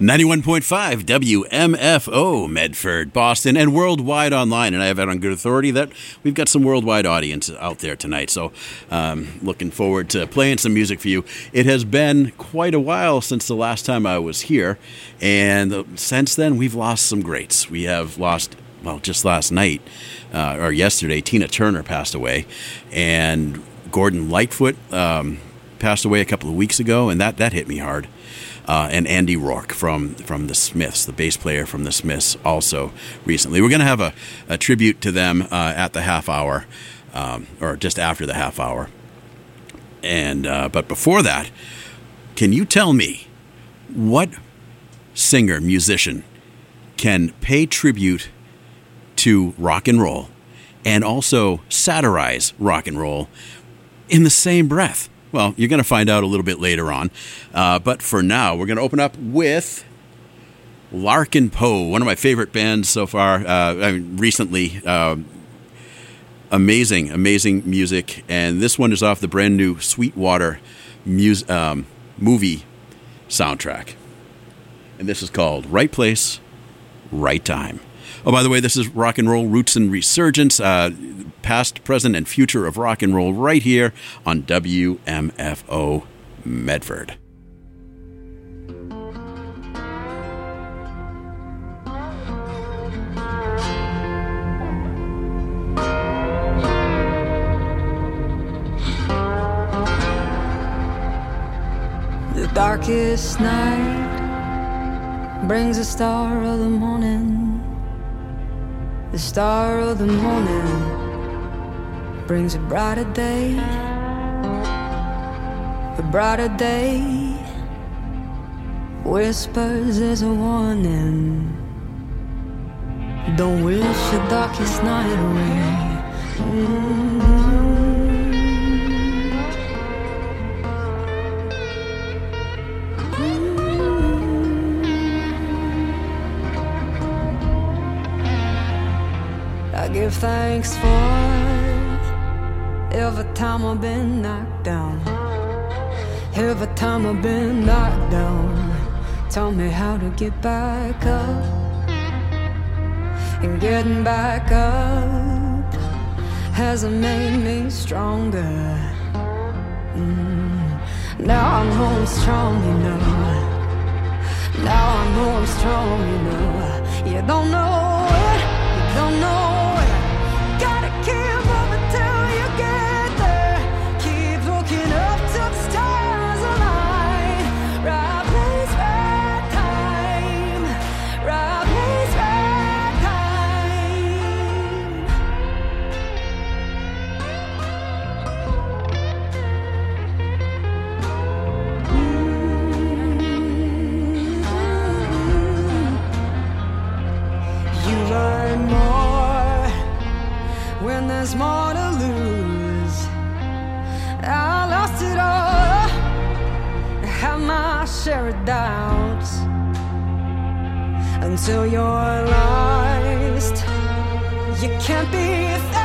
91.5 WMFO, Medford, Boston, and worldwide online. And I have it on good authority that we've got some worldwide audience out there tonight. So, um, looking forward to playing some music for you. It has been quite a while since the last time I was here. And since then, we've lost some greats. We have lost, well, just last night uh, or yesterday, Tina Turner passed away. And Gordon Lightfoot um, passed away a couple of weeks ago. And that, that hit me hard uh, and Andy Rourke from from the Smiths, the bass player from the Smiths, also recently. We're going to have a, a, tribute to them uh, at the half hour, um, or just after the half hour. And uh, but before that, can you tell me what singer musician can pay tribute to rock and roll and also satirize rock and roll in the same breath? Well, you're going to find out a little bit later on. Uh, but for now, we're going to open up with Larkin Poe, one of my favorite bands so far. Uh, I mean, recently, uh, amazing, amazing music. And this one is off the brand new Sweetwater mus- um, movie soundtrack. And this is called Right Place, Right Time. Oh, by the way, this is Rock and Roll Roots and Resurgence, uh, past, present, and future of rock and roll right here on WMFO Medford. The darkest night brings a star of the morning the star of the morning brings a brighter day, a brighter day. Whispers as a warning. Don't wish the darkest night away. Mm-hmm. Give thanks for every time I've been knocked down. Every time I've been knocked down, tell me how to get back up. And getting back up hasn't made me stronger. Mm. Now I know I'm strong, you know. Now I know I'm strong, you know. You don't know it, you don't know. Doubts until you're lost. You can't be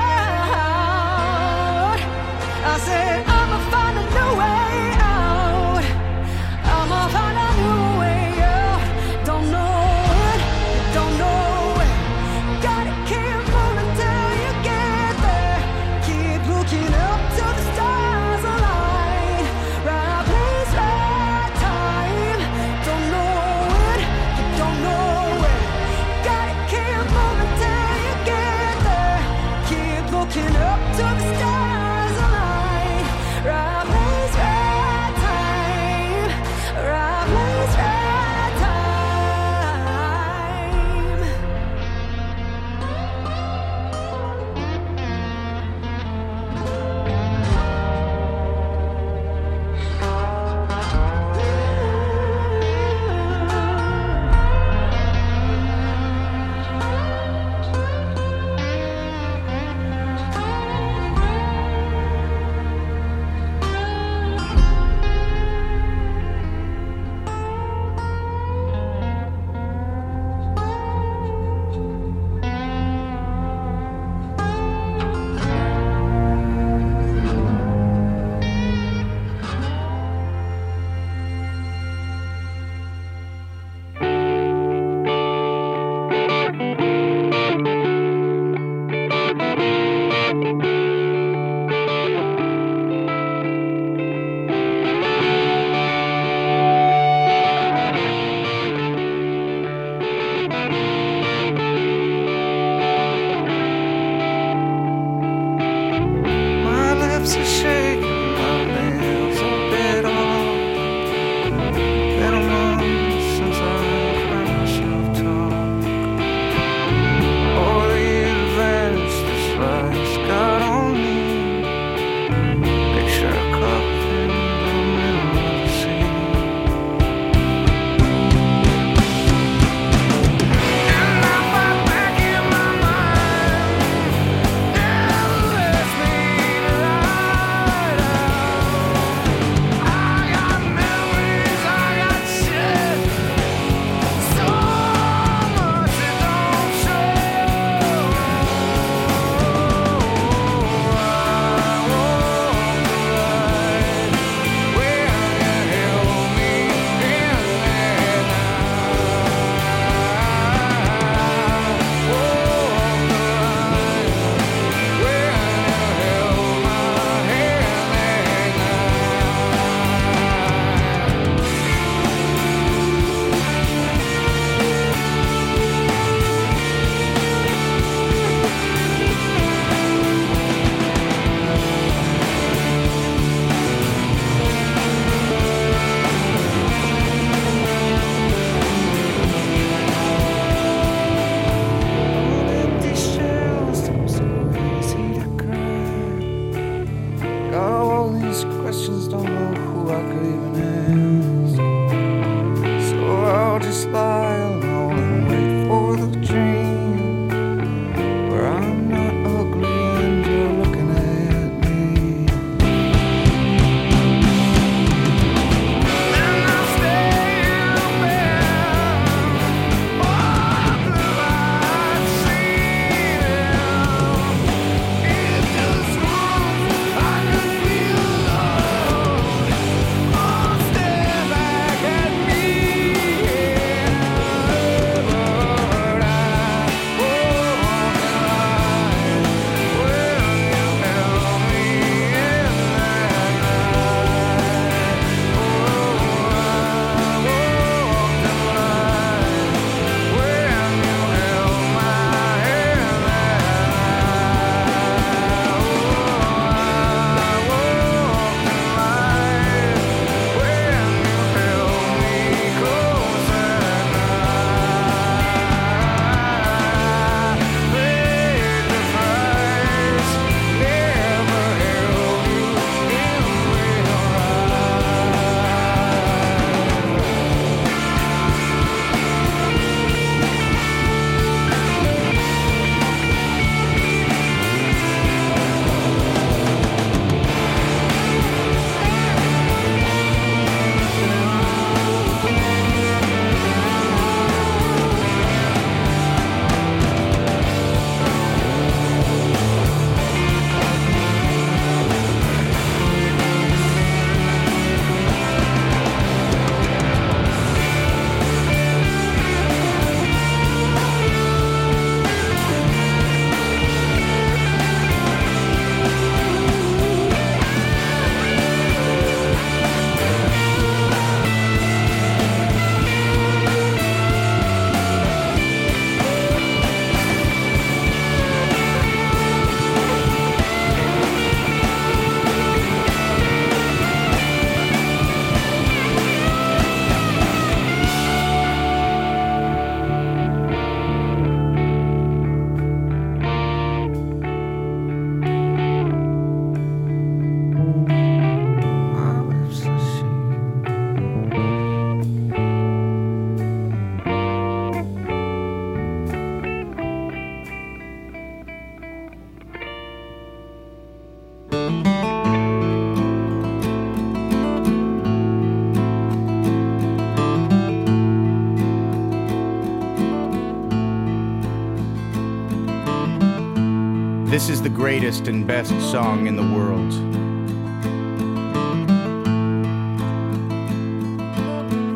greatest and best song in the world.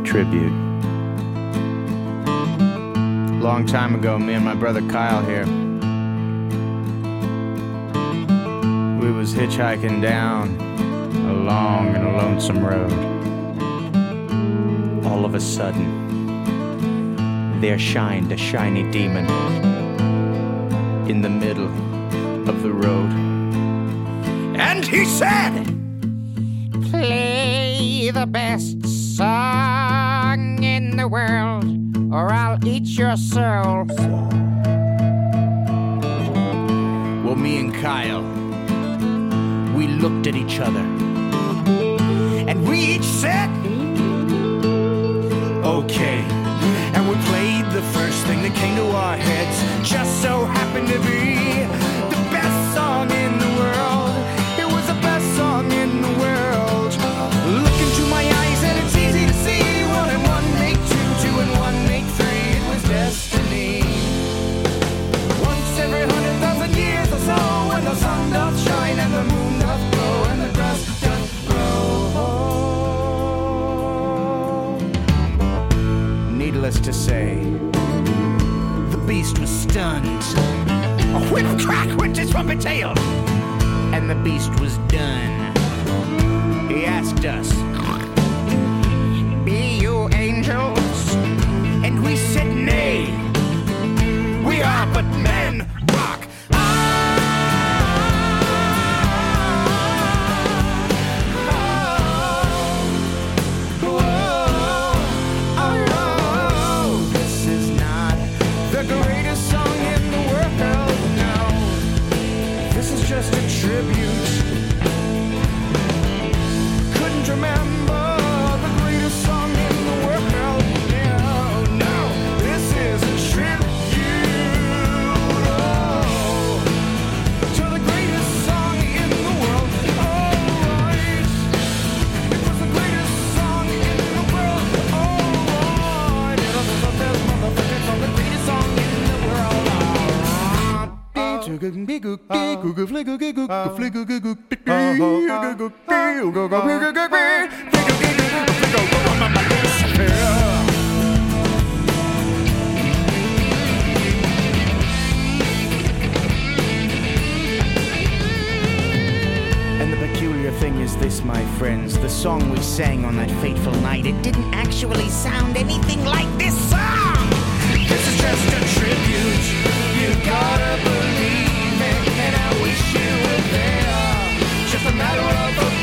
Tribute. Long time ago, me and my brother Kyle here. We was hitchhiking down a long and a lonesome road. All of a sudden, there shined a shiny demon he said, Play the best song in the world, or I'll eat your soul. Well, me and Kyle, we looked at each other. And we each said, Okay. And we played the first thing that came to our heads. Just so happened to be Needless to say, the beast was stunned. A whip crack went his trumpet tail, and the beast was done. He asked us, Be you angels? And we said, Nay. We are but men. Thing is this, my friends, the song we sang on that fateful night, it didn't actually sound anything like this song. This is just a tribute. You gotta believe a matter of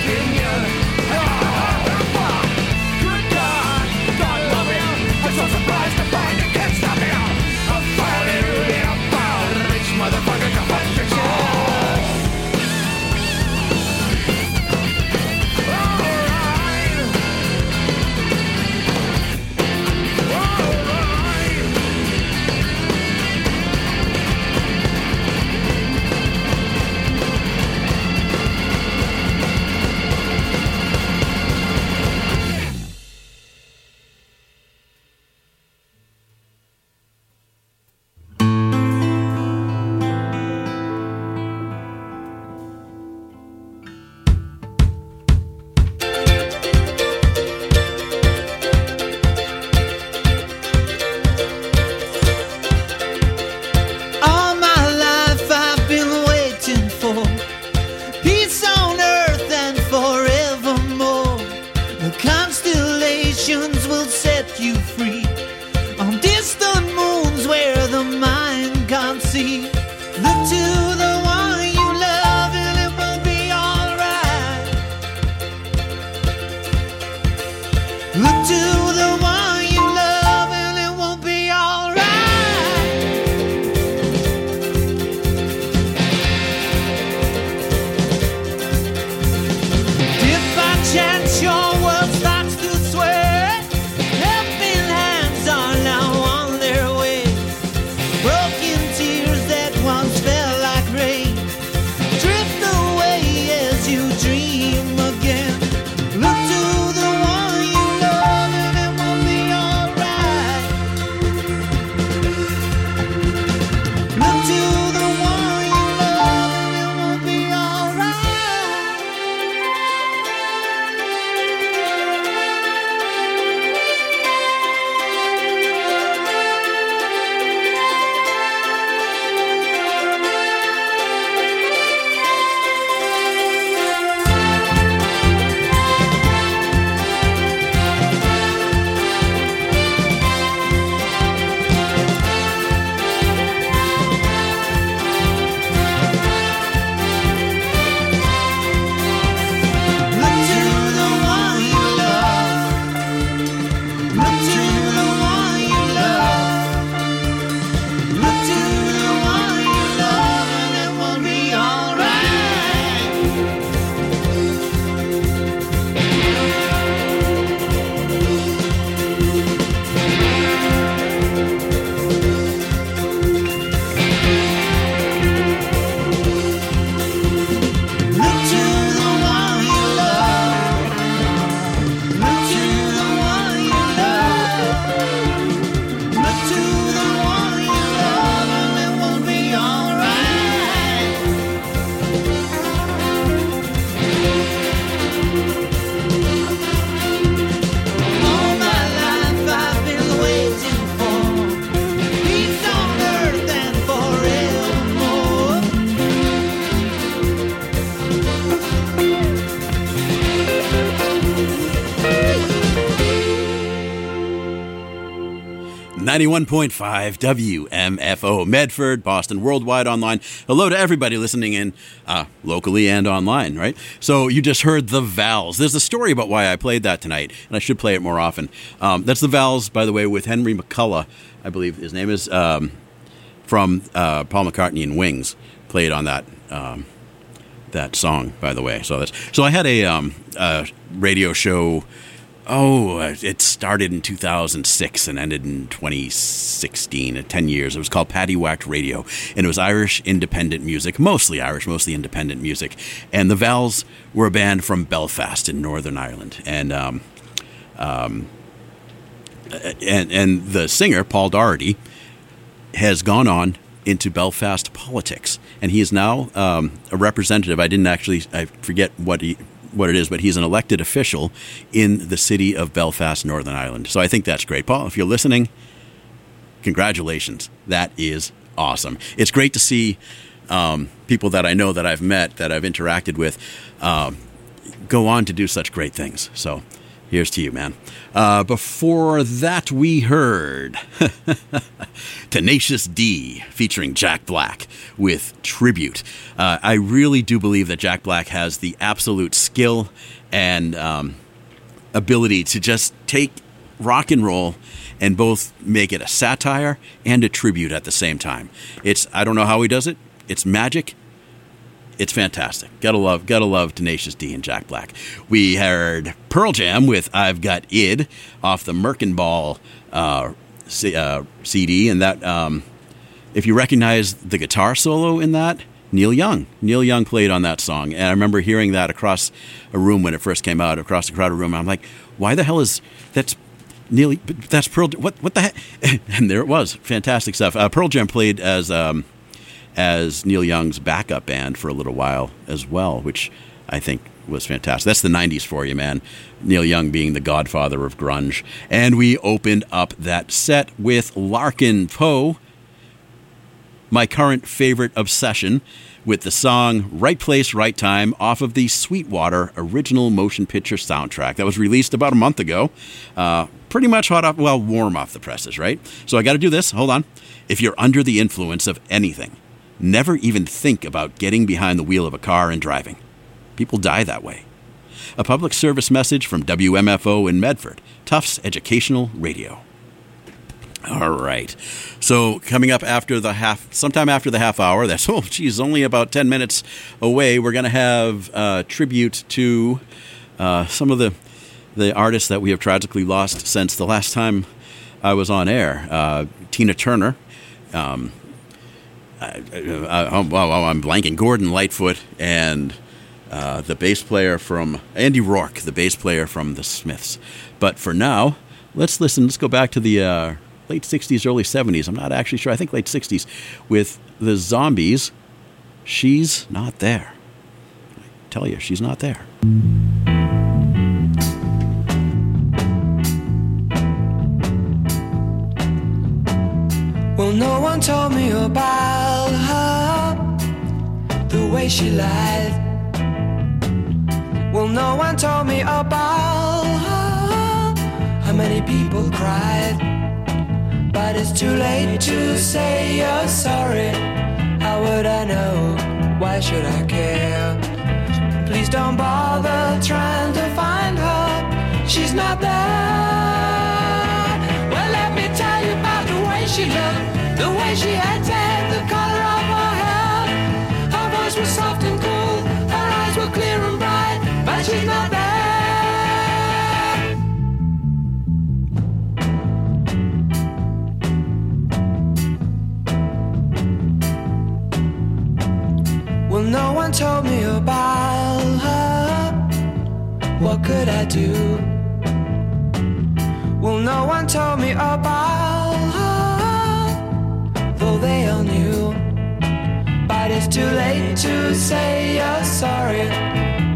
91.5 WMFO, Medford, Boston, worldwide online. Hello to everybody listening in uh, locally and online, right? So you just heard The Vals. There's a story about why I played that tonight, and I should play it more often. Um, that's The Vals, by the way, with Henry McCullough, I believe his name is, um, from uh, Paul McCartney and Wings, played on that. Um, that song, by the way. So that's so I had a, um, a radio show Oh, uh, it started in 2006 and ended in 2016, uh, 10 years. It was called Paddy Whacked Radio, and it was Irish independent music, mostly Irish, mostly independent music. And the Vals were a band from Belfast in Northern Ireland. And, um, um, and, and the singer, Paul Doherty, has gone on into Belfast politics, and he is now um, a representative. I didn't actually, I forget what he what it is, but he's an elected official in the city of Belfast, Northern Ireland. So I think that's great. Paul, if you're listening, congratulations. That is awesome. It's great to see um, people that I know that I've met, that I've interacted with, um, go on to do such great things. So here's to you, man. Uh, before that, we heard Tenacious D featuring Jack Black with Tribute. Uh, I really do believe that Jack Black has the absolute skill and um, ability to just take rock and roll and both make it a satire and a tribute at the same time. It's I don't know how he does it. It's magic. It's fantastic. Gotta love, gotta love Tenacious D and Jack Black. We heard Pearl Jam with "I've Got Id" off the Merkin Ball uh, C- uh, CD, and that um, if you recognize the guitar solo in that, Neil Young. Neil Young played on that song, and I remember hearing that across a room when it first came out, across the crowded room. I'm like, why the hell is that's Neil? That's Pearl. What what the heck? And there it was, fantastic stuff. Uh, Pearl Jam played as um, as Neil Young's backup band for a little while as well, which I think was fantastic. That's the 90s for you, man. Neil Young being the godfather of grunge. And we opened up that set with Larkin Poe, my current favorite obsession, with the song Right Place, Right Time off of the Sweetwater original motion picture soundtrack that was released about a month ago. Uh, pretty much hot off, well, warm off the presses, right? So I got to do this. Hold on. If you're under the influence of anything, never even think about getting behind the wheel of a car and driving. People die that way. A public service message from WMFO in Medford, Tufts Educational Radio. All right. So coming up after the half, sometime after the half hour, that's, oh, geez, only about 10 minutes away, we're going to have a tribute to uh, some of the, the artists that we have tragically lost since the last time I was on air. Uh, Tina Turner. Um, I, I'm blanking. Gordon Lightfoot and uh, the bass player from Andy Rourke, the bass player from the Smiths. But for now, let's listen. Let's go back to the uh, late 60s, early 70s. I'm not actually sure. I think late 60s with the Zombies. She's not there. I tell you, she's not there. Well, no one told me about her, the way she lied. Well, no one told me about her, how many people cried. But it's too late to say you're sorry. How would I know? Why should I care? Please don't bother trying to find her. She's not there. She had tan, the color of her hair. Her voice was soft and cool, her eyes were clear and bright, but she's not there. Well, no one told me about her. What could I do? Well, no one told me about late to say you're sorry.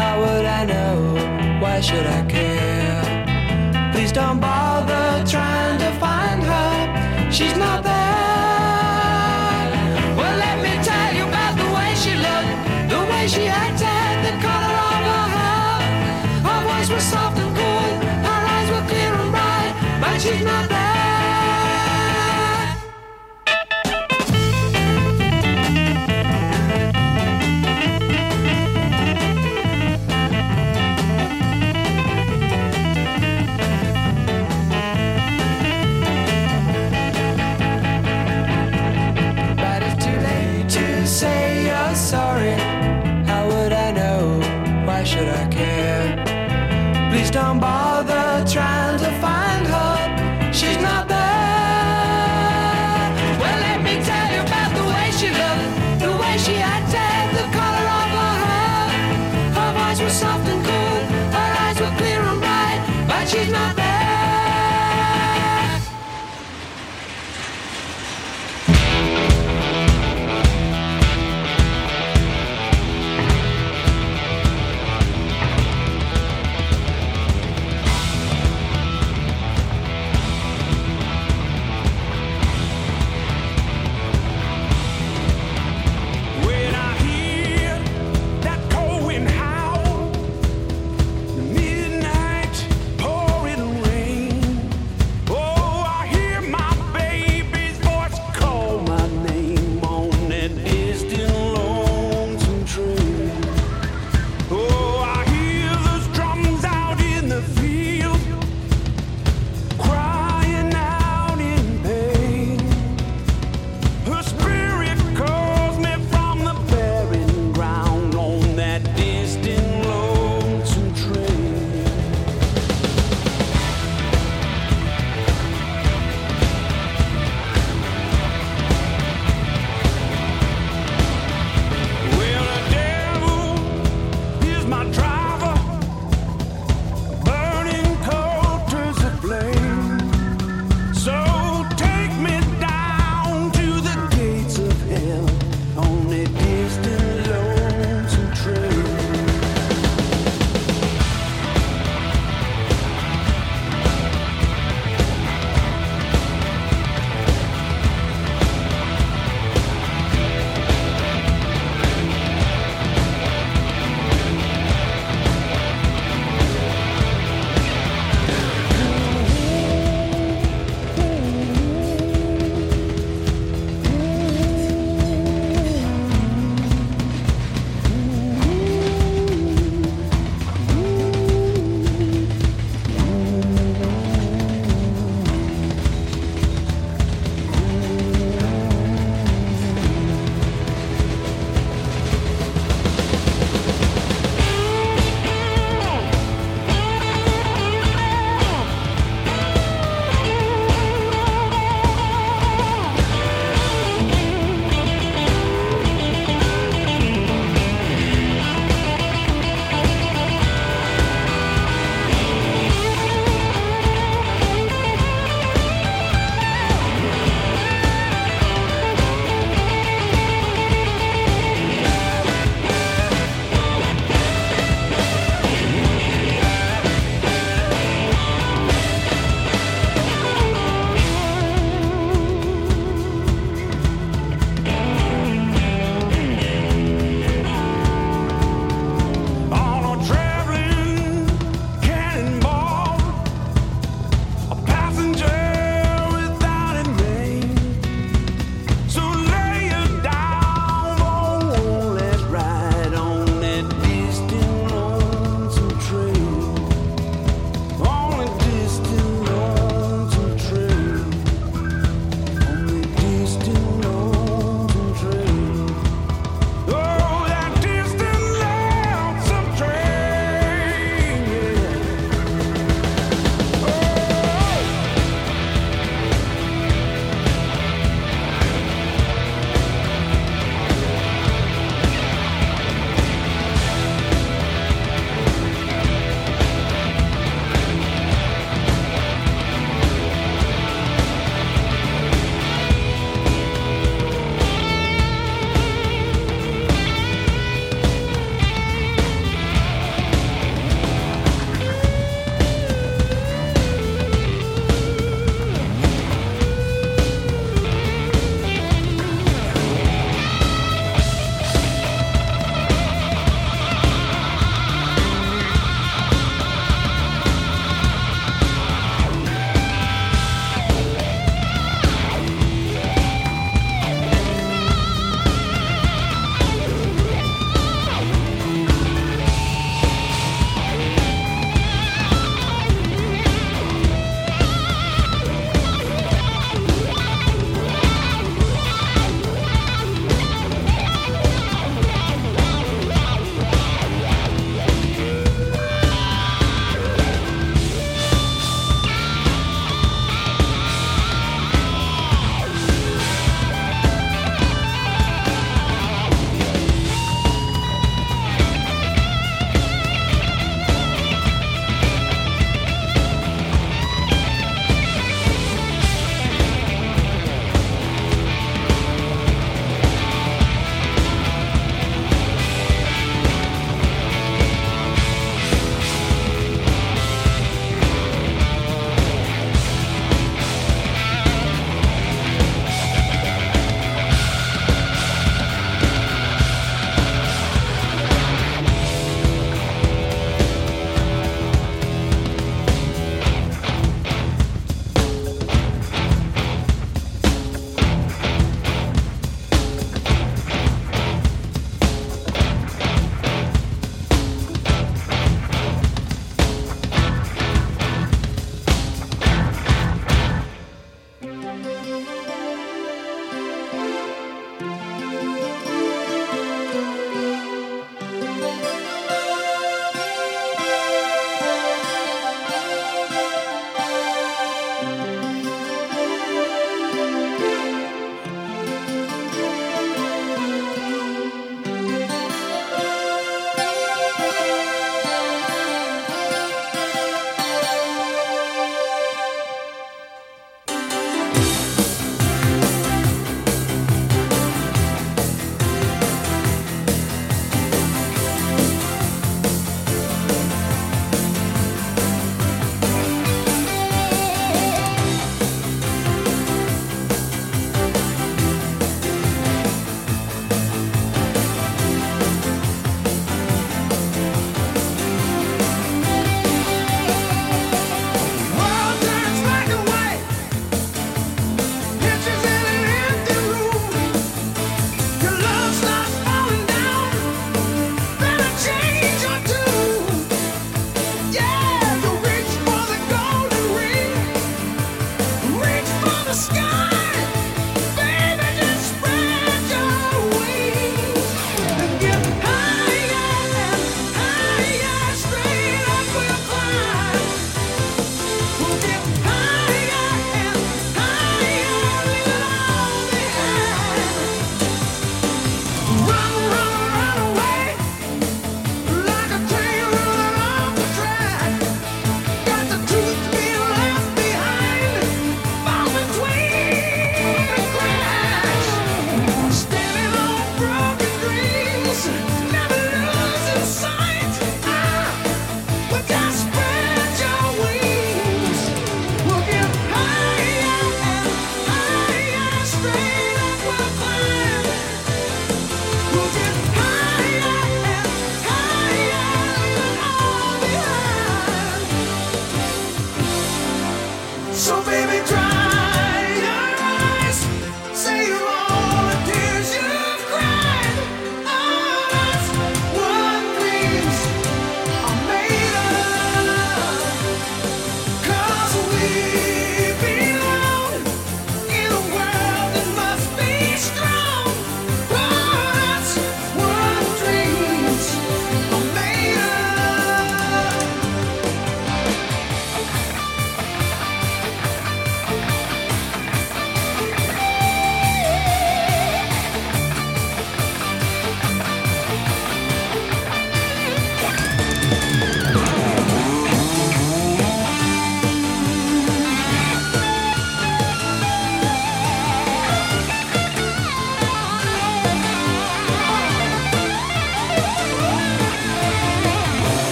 How would I know? Why should I care? Please don't bother trying to find her. She's not there.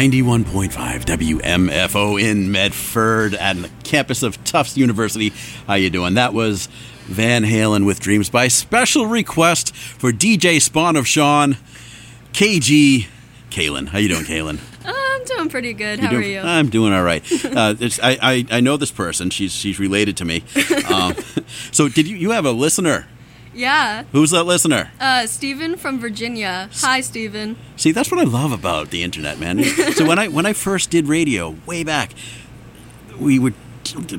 91.5 WMFO in Medford at the campus of Tufts University. How you doing? That was Van Halen with Dreams by special request for DJ Spawn of Sean, KG Kalen. How you doing, Kalen? Oh, I'm doing pretty good. You How are you? I'm doing all right. Uh, it's, I, I I know this person. She's she's related to me. Um, so did you you have a listener? Yeah. Who's that listener? Uh, Steven from Virginia. Hi, Steven. See, that's what I love about the internet, man. so when I when I first did radio way back, we would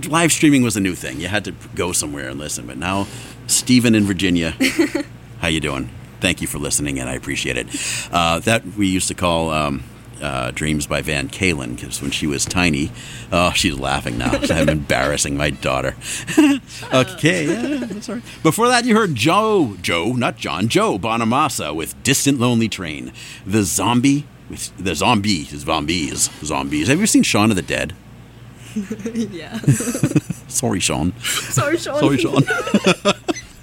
live streaming was a new thing. You had to go somewhere and listen. But now, Stephen in Virginia, how you doing? Thank you for listening, and I appreciate it. Uh, that we used to call. Um, uh, Dreams by Van Kalen because when she was tiny, oh, she's laughing now. I'm embarrassing my daughter. okay, yeah, that's all right. Before that, you heard Joe, Joe, not John, Joe Bonamassa with "Distant Lonely Train." The zombie with the zombie, zombies, zombies. Have you seen Shaun of the Dead? Yeah. Sorry, Sean. Sorry, Sean. Sorry, Sean.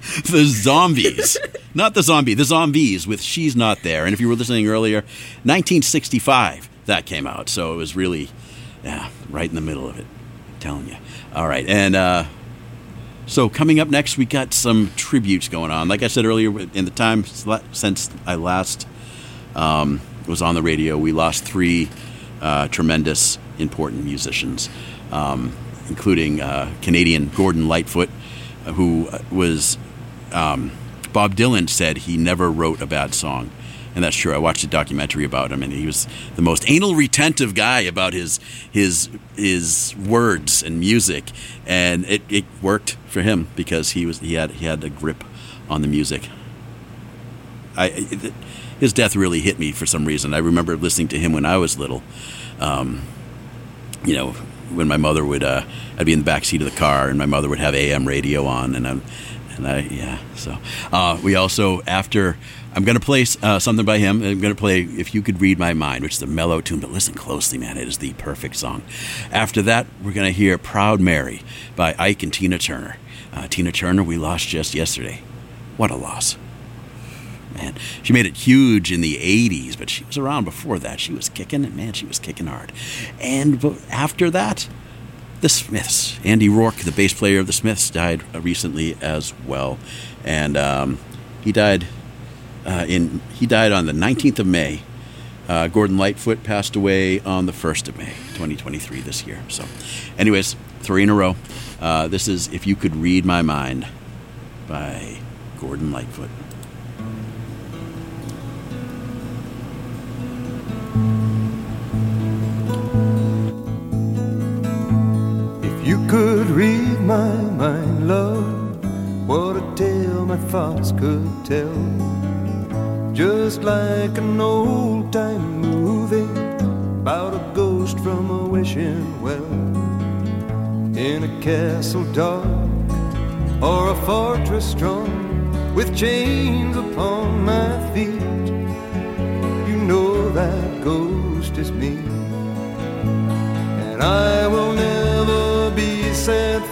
the zombies. Not the zombie, the zombies with She's Not There. And if you were listening earlier, 1965, that came out. So it was really, yeah, right in the middle of it. I'm telling you. All right. And, uh, so coming up next, we got some tributes going on. Like I said earlier, in the time since I last um, was on the radio, we lost three uh, tremendous, important musicians, um, including uh, Canadian Gordon Lightfoot, uh, who was um, Bob Dylan said he never wrote a bad song. And that's true. I watched a documentary about him, and he was the most anal retentive guy about his his his words and music, and it, it worked for him because he was he had he had a grip on the music. I his death really hit me for some reason. I remember listening to him when I was little. Um, you know, when my mother would, uh, I'd be in the back seat of the car, and my mother would have AM radio on, and I'm, and I, yeah. So uh, we also after I'm gonna play uh, something by him. I'm gonna play "If You Could Read My Mind," which is a mellow tune, but listen closely, man. It is the perfect song. After that, we're gonna hear "Proud Mary" by Ike and Tina Turner. Uh, Tina Turner, we lost just yesterday. What a loss man. She made it huge in the 80s, but she was around before that. She was kicking, and man, she was kicking hard. And after that, the Smiths. Andy Rourke, the bass player of the Smiths, died uh, recently as well. And um, he died uh, in he died on the 19th of May. Uh, Gordon Lightfoot passed away on the 1st of May, 2023, this year. So, anyways, three in a row. Uh, this is If You Could Read My Mind by Gordon Lightfoot. My mind, love, what a tale my thoughts could tell. Just like an old time movie about a ghost from a wishing well. In a castle dark or a fortress strong with chains upon my feet. You know that ghost is me and I will never be set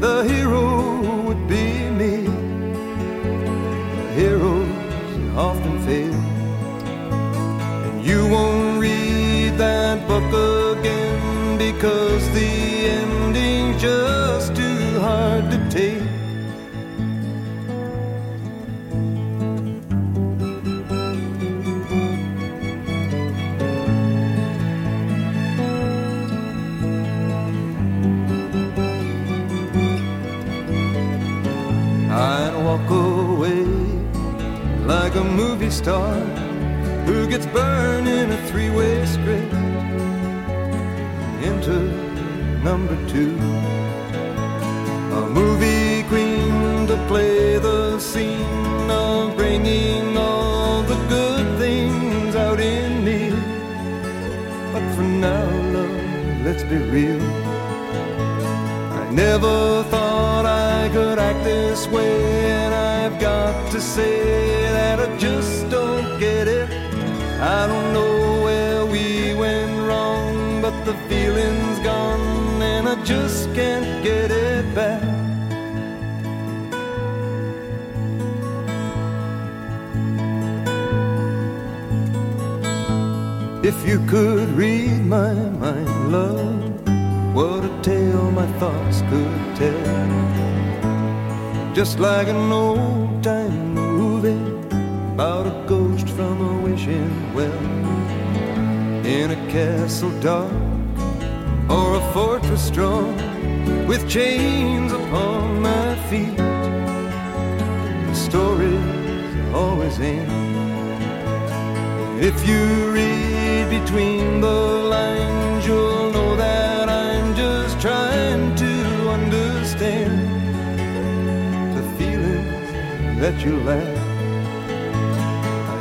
the hero would be me. The heroes often fail, and you won't read that book again because the ending's just too hard to take. Movie star who gets burned in a three-way script into number two. A movie queen to play the scene of bringing all the good things out in me. But for now, love, let's be real. I never thought I could act this way, got to say that I just don't get it. I don't know where we went wrong, but the feeling's gone, and I just can't get it back. If you could read my mind, love, what a tale my thoughts could tell. Just like an old about a ghost from a wishing well. In a castle dark or a fortress strong with chains upon my feet. The stories always end. If you read between the lines, you'll know that I'm just trying to understand the feelings that you lack.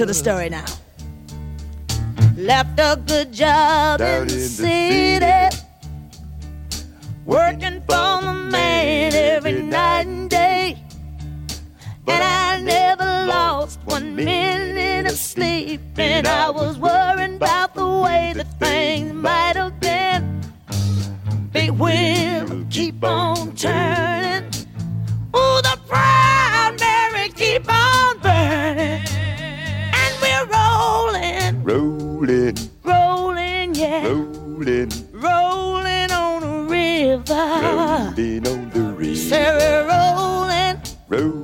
To the story now. Left a good job in the city. Working for the man every night and day. And I never lost one minute of sleep. And I was worrying about the way that things might have been. Big wheel keep on turning. Ooh, the proud Mary keep on rolling,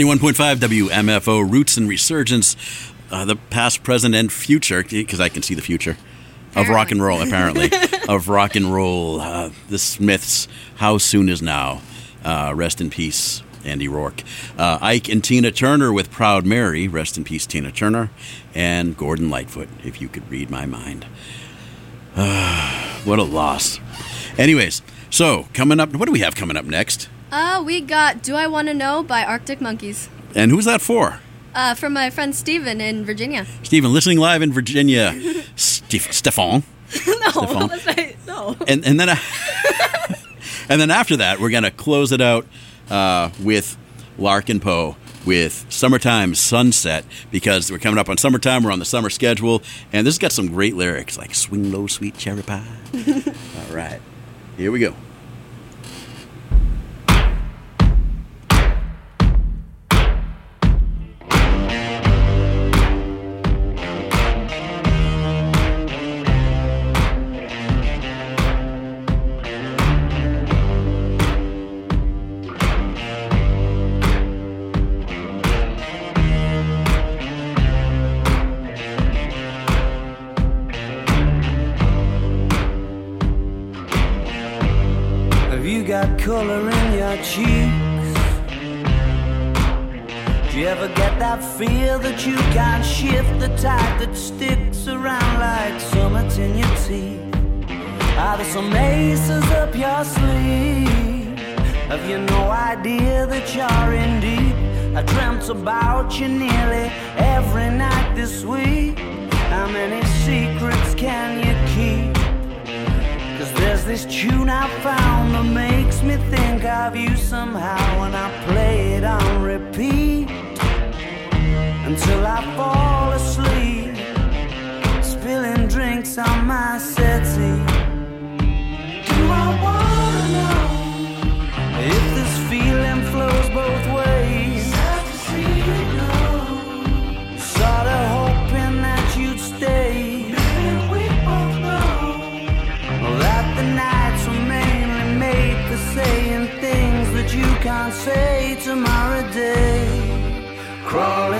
91.5 WMFO Roots and Resurgence, uh, the past, present, and future, because I can see the future of rock and roll, apparently, of rock and roll. Uh, the Smiths, How Soon Is Now. Uh, rest in peace, Andy Rourke. Uh, Ike and Tina Turner with Proud Mary. Rest in peace, Tina Turner. And Gordon Lightfoot, if you could read my mind. what a loss. Anyways, so coming up, what do we have coming up next? Uh, we got Do I Want to Know by Arctic Monkeys. And who's that for? Uh, from my friend Steven in Virginia. Stephen, listening live in Virginia. Stefan. no, Stefan. No. And, and then and then after that, we're going to close it out uh, with Larkin Poe with Summertime Sunset because we're coming up on summertime. We're on the summer schedule. And this has got some great lyrics like Swing Low, Sweet Cherry Pie. All right. Here we go. Ever get that feel that you can't shift the tide that sticks around like summits in your teeth? Are there some aces up your sleeve? Have you no idea that you're in deep? I dreamt about you nearly every night this week. How many secrets can you keep? Cause there's this tune I found that makes me think of you somehow when I play it on repeat until I fall asleep, spilling drinks on my settee. Do I wanna know if this feeling flows both ways? Sorta hoping that you'd stay. we both know that the nights were mainly made for saying things that you can't say tomorrow day. Crawling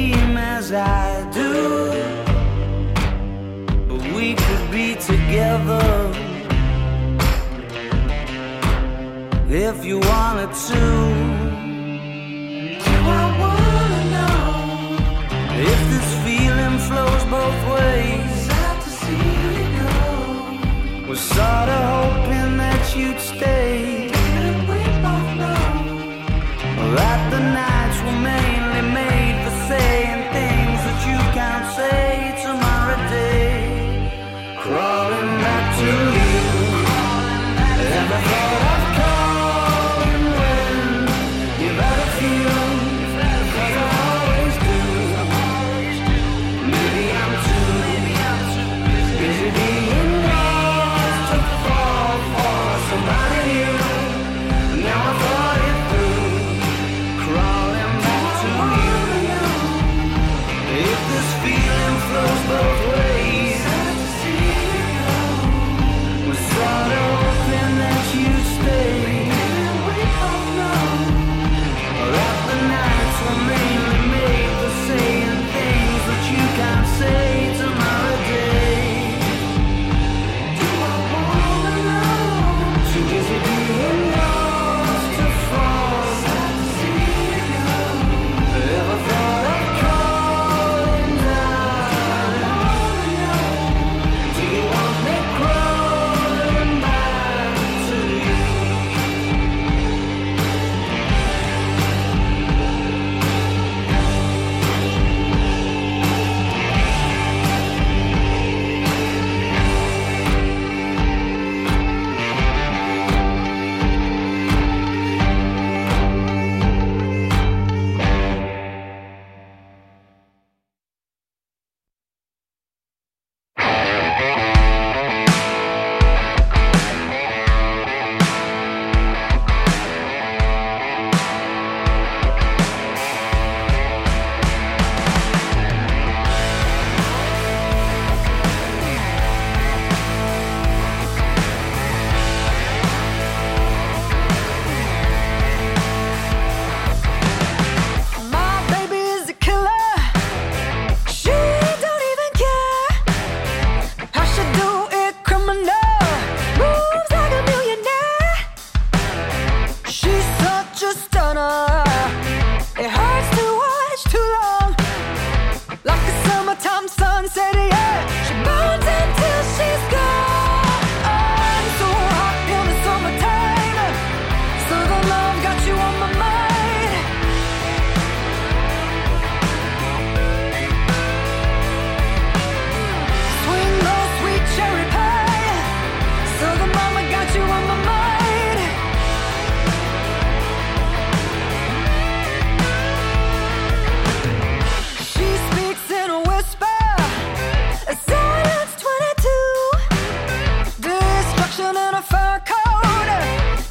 I do. But we could be together if you wanted to. Do I wanna know if this feeling flows both ways? Sad to see you go. Was sorta hoping that you'd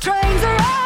Trains are